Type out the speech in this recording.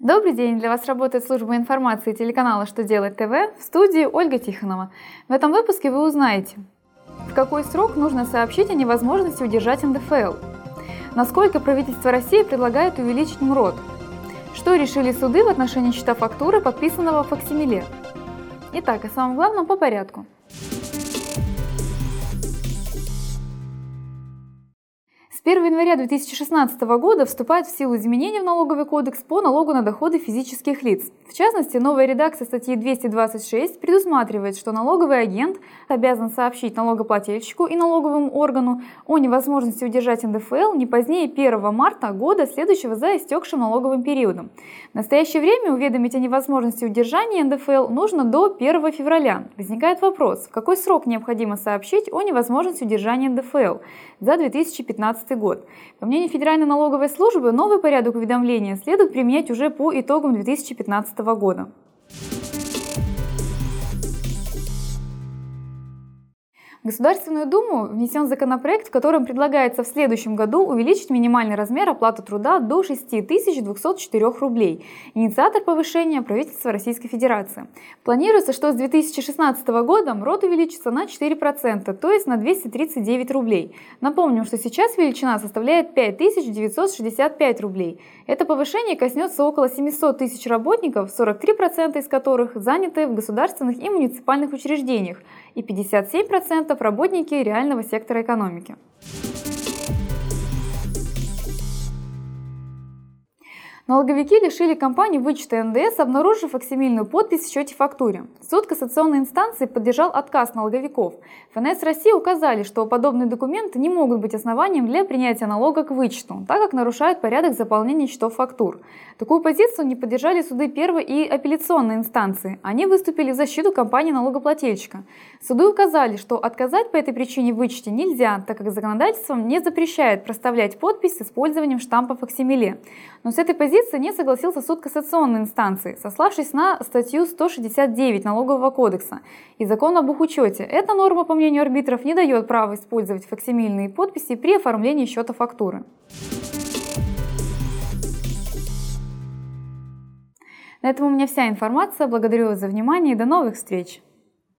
Добрый день! Для вас работает служба информации телеканала «Что делать ТВ» в студии Ольга Тихонова. В этом выпуске вы узнаете, в какой срок нужно сообщить о невозможности удержать НДФЛ, насколько правительство России предлагает увеличить МРОД, что решили суды в отношении счета фактуры, подписанного в факсимиле. Итак, о самом главном по порядку – С 1 января 2016 года вступают в силу изменения в налоговый кодекс по налогу на доходы физических лиц. В частности, новая редакция статьи 226 предусматривает, что налоговый агент обязан сообщить налогоплательщику и налоговому органу о невозможности удержать НДФЛ не позднее 1 марта года, следующего за истекшим налоговым периодом. В настоящее время уведомить о невозможности удержания НДФЛ нужно до 1 февраля. Возникает вопрос, в какой срок необходимо сообщить о невозможности удержания НДФЛ за 2015 2017 год. По мнению Федеральной налоговой службы, новый порядок уведомления следует применять уже по итогам 2015 года. В Государственную Думу внесен законопроект, в котором предлагается в следующем году увеличить минимальный размер оплаты труда до 6204 рублей. Инициатор повышения – правительство Российской Федерации. Планируется, что с 2016 года МРОД увеличится на 4%, то есть на 239 рублей. Напомним, что сейчас величина составляет 5965 рублей. Это повышение коснется около 700 тысяч работников, 43% из которых заняты в государственных и муниципальных учреждениях, и 57% работники реального сектора экономики. Налоговики лишили компании вычета НДС, обнаружив факсимильную подпись в счете фактуре. Суд кассационной инстанции поддержал отказ налоговиков. ФНС России указали, что подобные документы не могут быть основанием для принятия налога к вычету, так как нарушают порядок заполнения счетов фактур. Такую позицию не поддержали суды первой и апелляционной инстанции. Они выступили в защиту компании налогоплательщика. Суды указали, что отказать по этой причине вычете нельзя, так как законодательством не запрещает проставлять подпись с использованием штампа факсимиле. Но с этой позиции не согласился суд кассационной инстанции, сославшись на статью 169 Налогового кодекса и закон об учете. Эта норма, по мнению арбитров, не дает права использовать факсимильные подписи при оформлении счета фактуры. На этом у меня вся информация. Благодарю вас за внимание и до новых встреч!